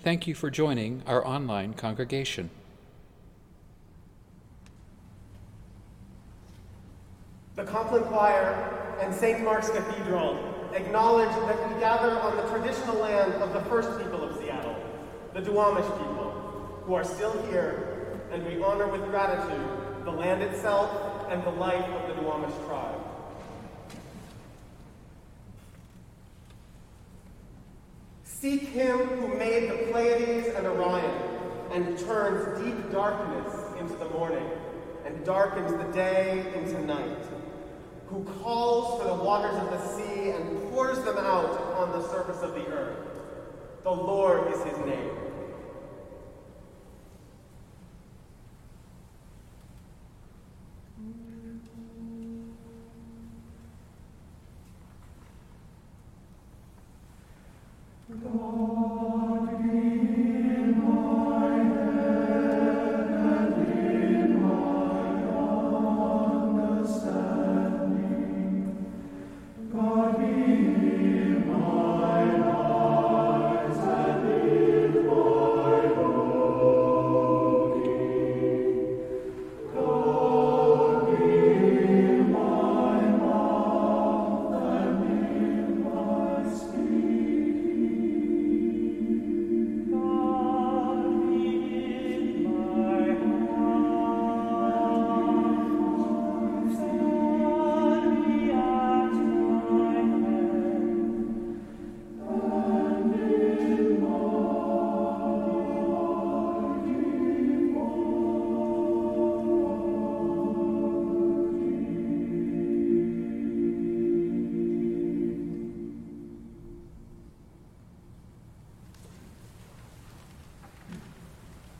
Thank you for joining our online congregation. The Compline Choir and St. Mark's Cathedral acknowledge that we gather on the traditional land of the first people of Seattle, the Duwamish people, who are still here, and we honor with gratitude the land itself and the life of the Duwamish tribe. Seek him who made the Pleiades and Orion, and turns deep darkness into the morning, and darkens the day into night, who calls for the waters of the sea and pours them out upon the surface of the earth. The Lord is his name.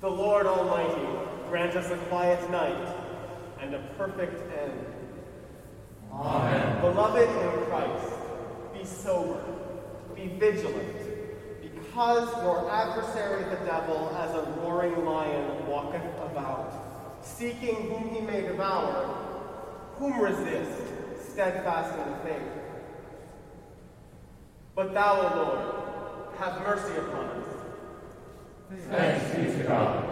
The Lord Almighty grant us a quiet night and a perfect end. Amen. Beloved in Christ, be sober, be vigilant, because your adversary the devil, as a roaring lion, walketh about, seeking whom he may devour, whom resist, steadfast in the faith. But thou, O Lord, have mercy upon us. Thanks be to God.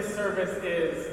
This service is,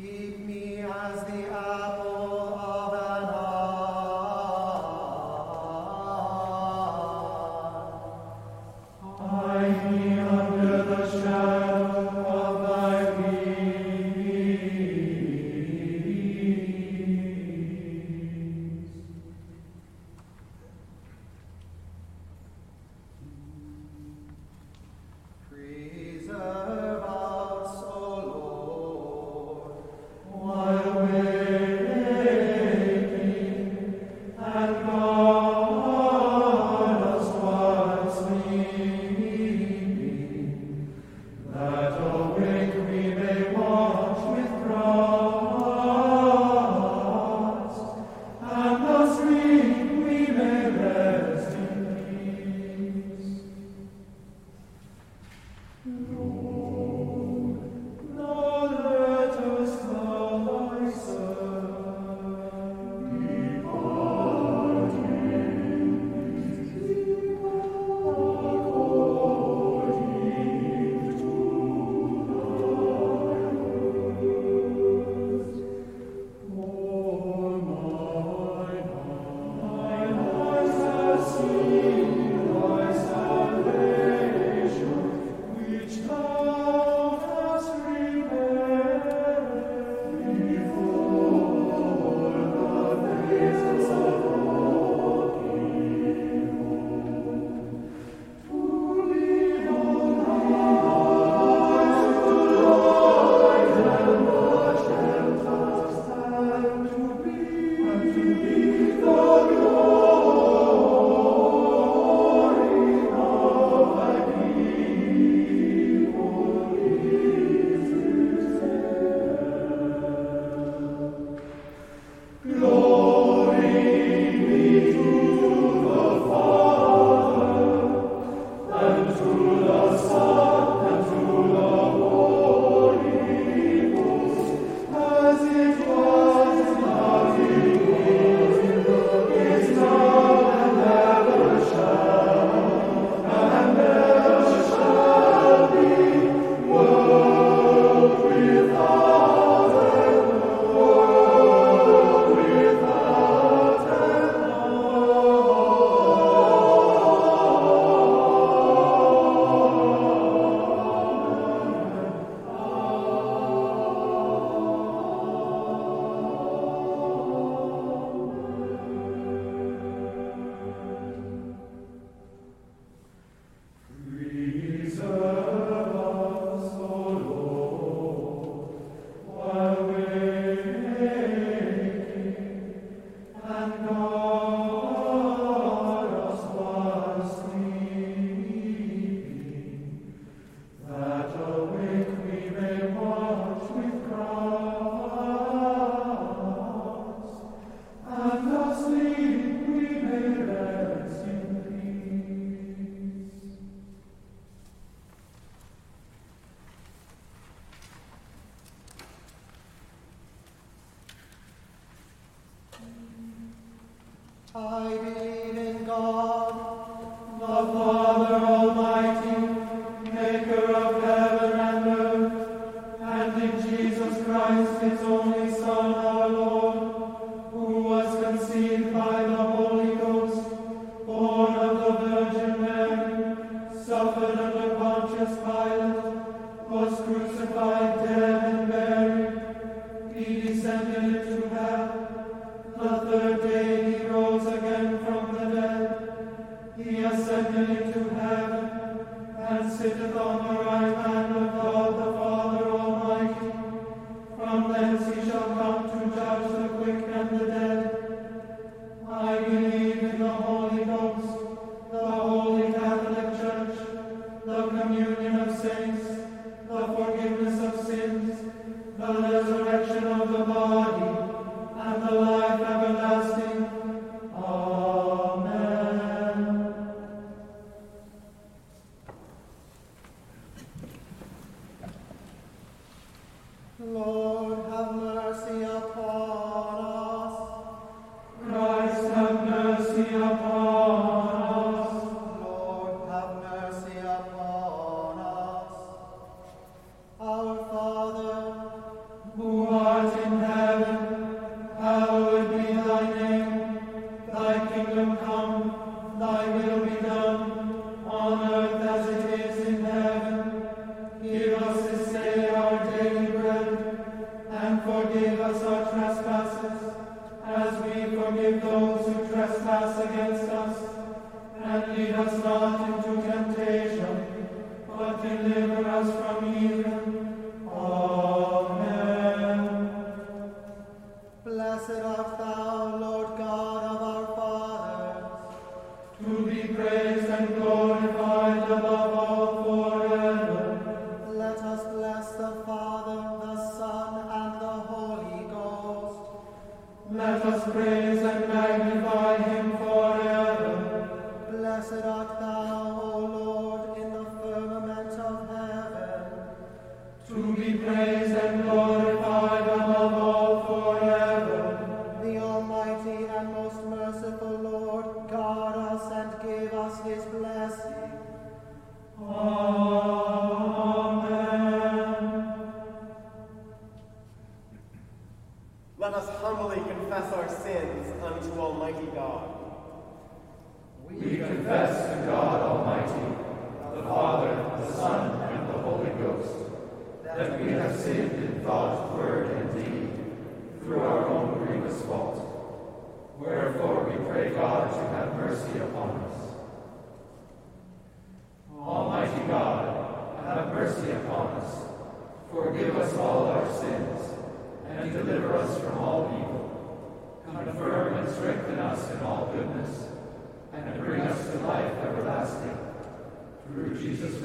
Keep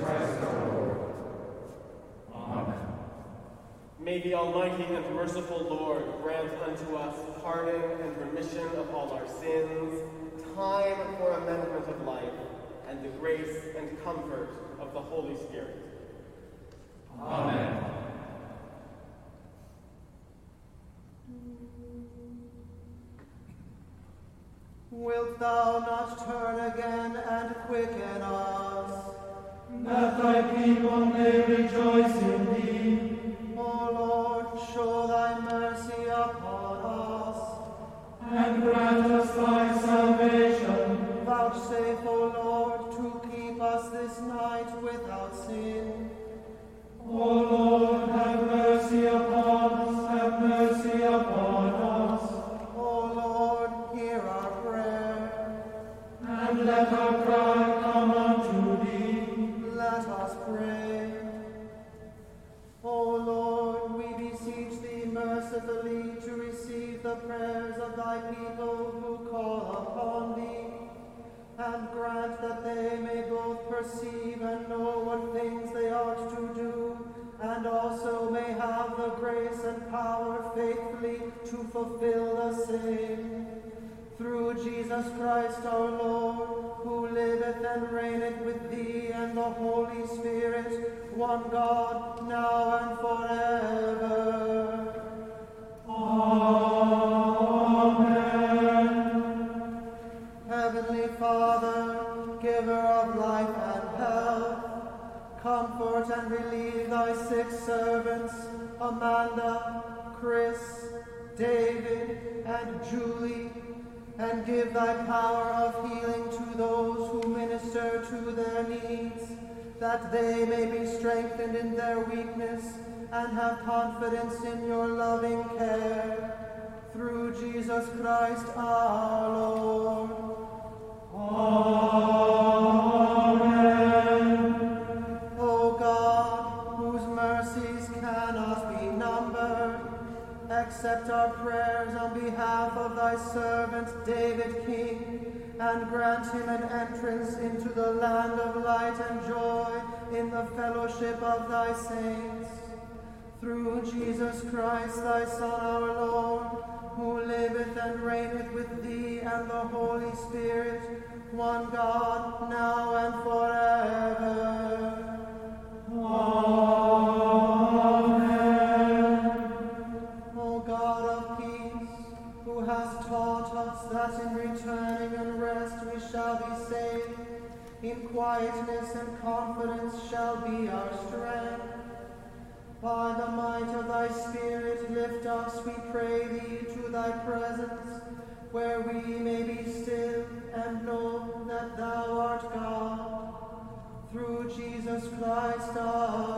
Christ our Lord. Amen. May the Almighty and merciful Lord grant unto us pardon and remission of all our sins, time for amendment of life, and the grace and comfort of the Holy Spirit. Amen. Wilt thou not turn again and quicken us? and power faithfully to fulfill the same. Through Jesus Christ our Lord, who liveth and reigneth with thee and the Holy Spirit, one God, now and forever. Amen. Heavenly Father, giver of life and health, comfort and relieve thy sick servants Amanda, Chris, David, and Julie, and give thy power of healing to those who minister to their needs, that they may be strengthened in their weakness and have confidence in your loving care. Through Jesus Christ our Lord. Grant him an entrance into the land of light and joy in the fellowship of thy saints. Through Jesus Christ, thy Son, our Lord, who liveth and reigneth with thee and the Holy Spirit, one God, now and forever. O in quietness and confidence shall be our strength. By the might of thy Spirit, lift us, we pray thee, to thy presence, where we may be still and know that thou art God. Through Jesus Christ our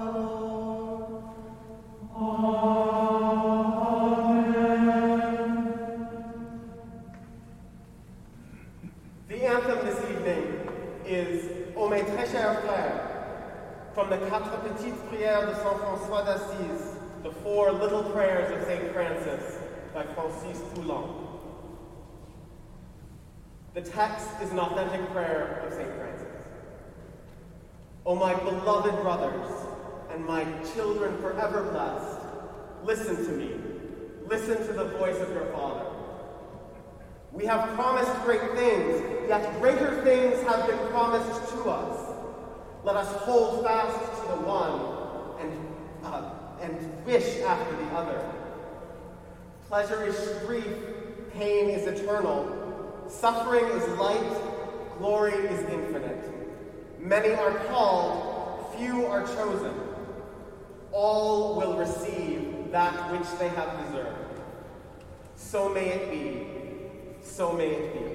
from the Quatre Petites Prières de Saint François d'Assise, the Four Little Prayers of St. Francis by Francis Poulenc. The text is an authentic prayer of St. Francis. O my beloved brothers and my children forever blessed, listen to me. Listen to the voice of your Father. We have promised great things, yet greater things have been promised to us. Let us hold fast to the one and, uh, and wish after the other. Pleasure is brief, pain is eternal, suffering is light, glory is infinite. Many are called, few are chosen. All will receive that which they have deserved. So may it be, so may it be.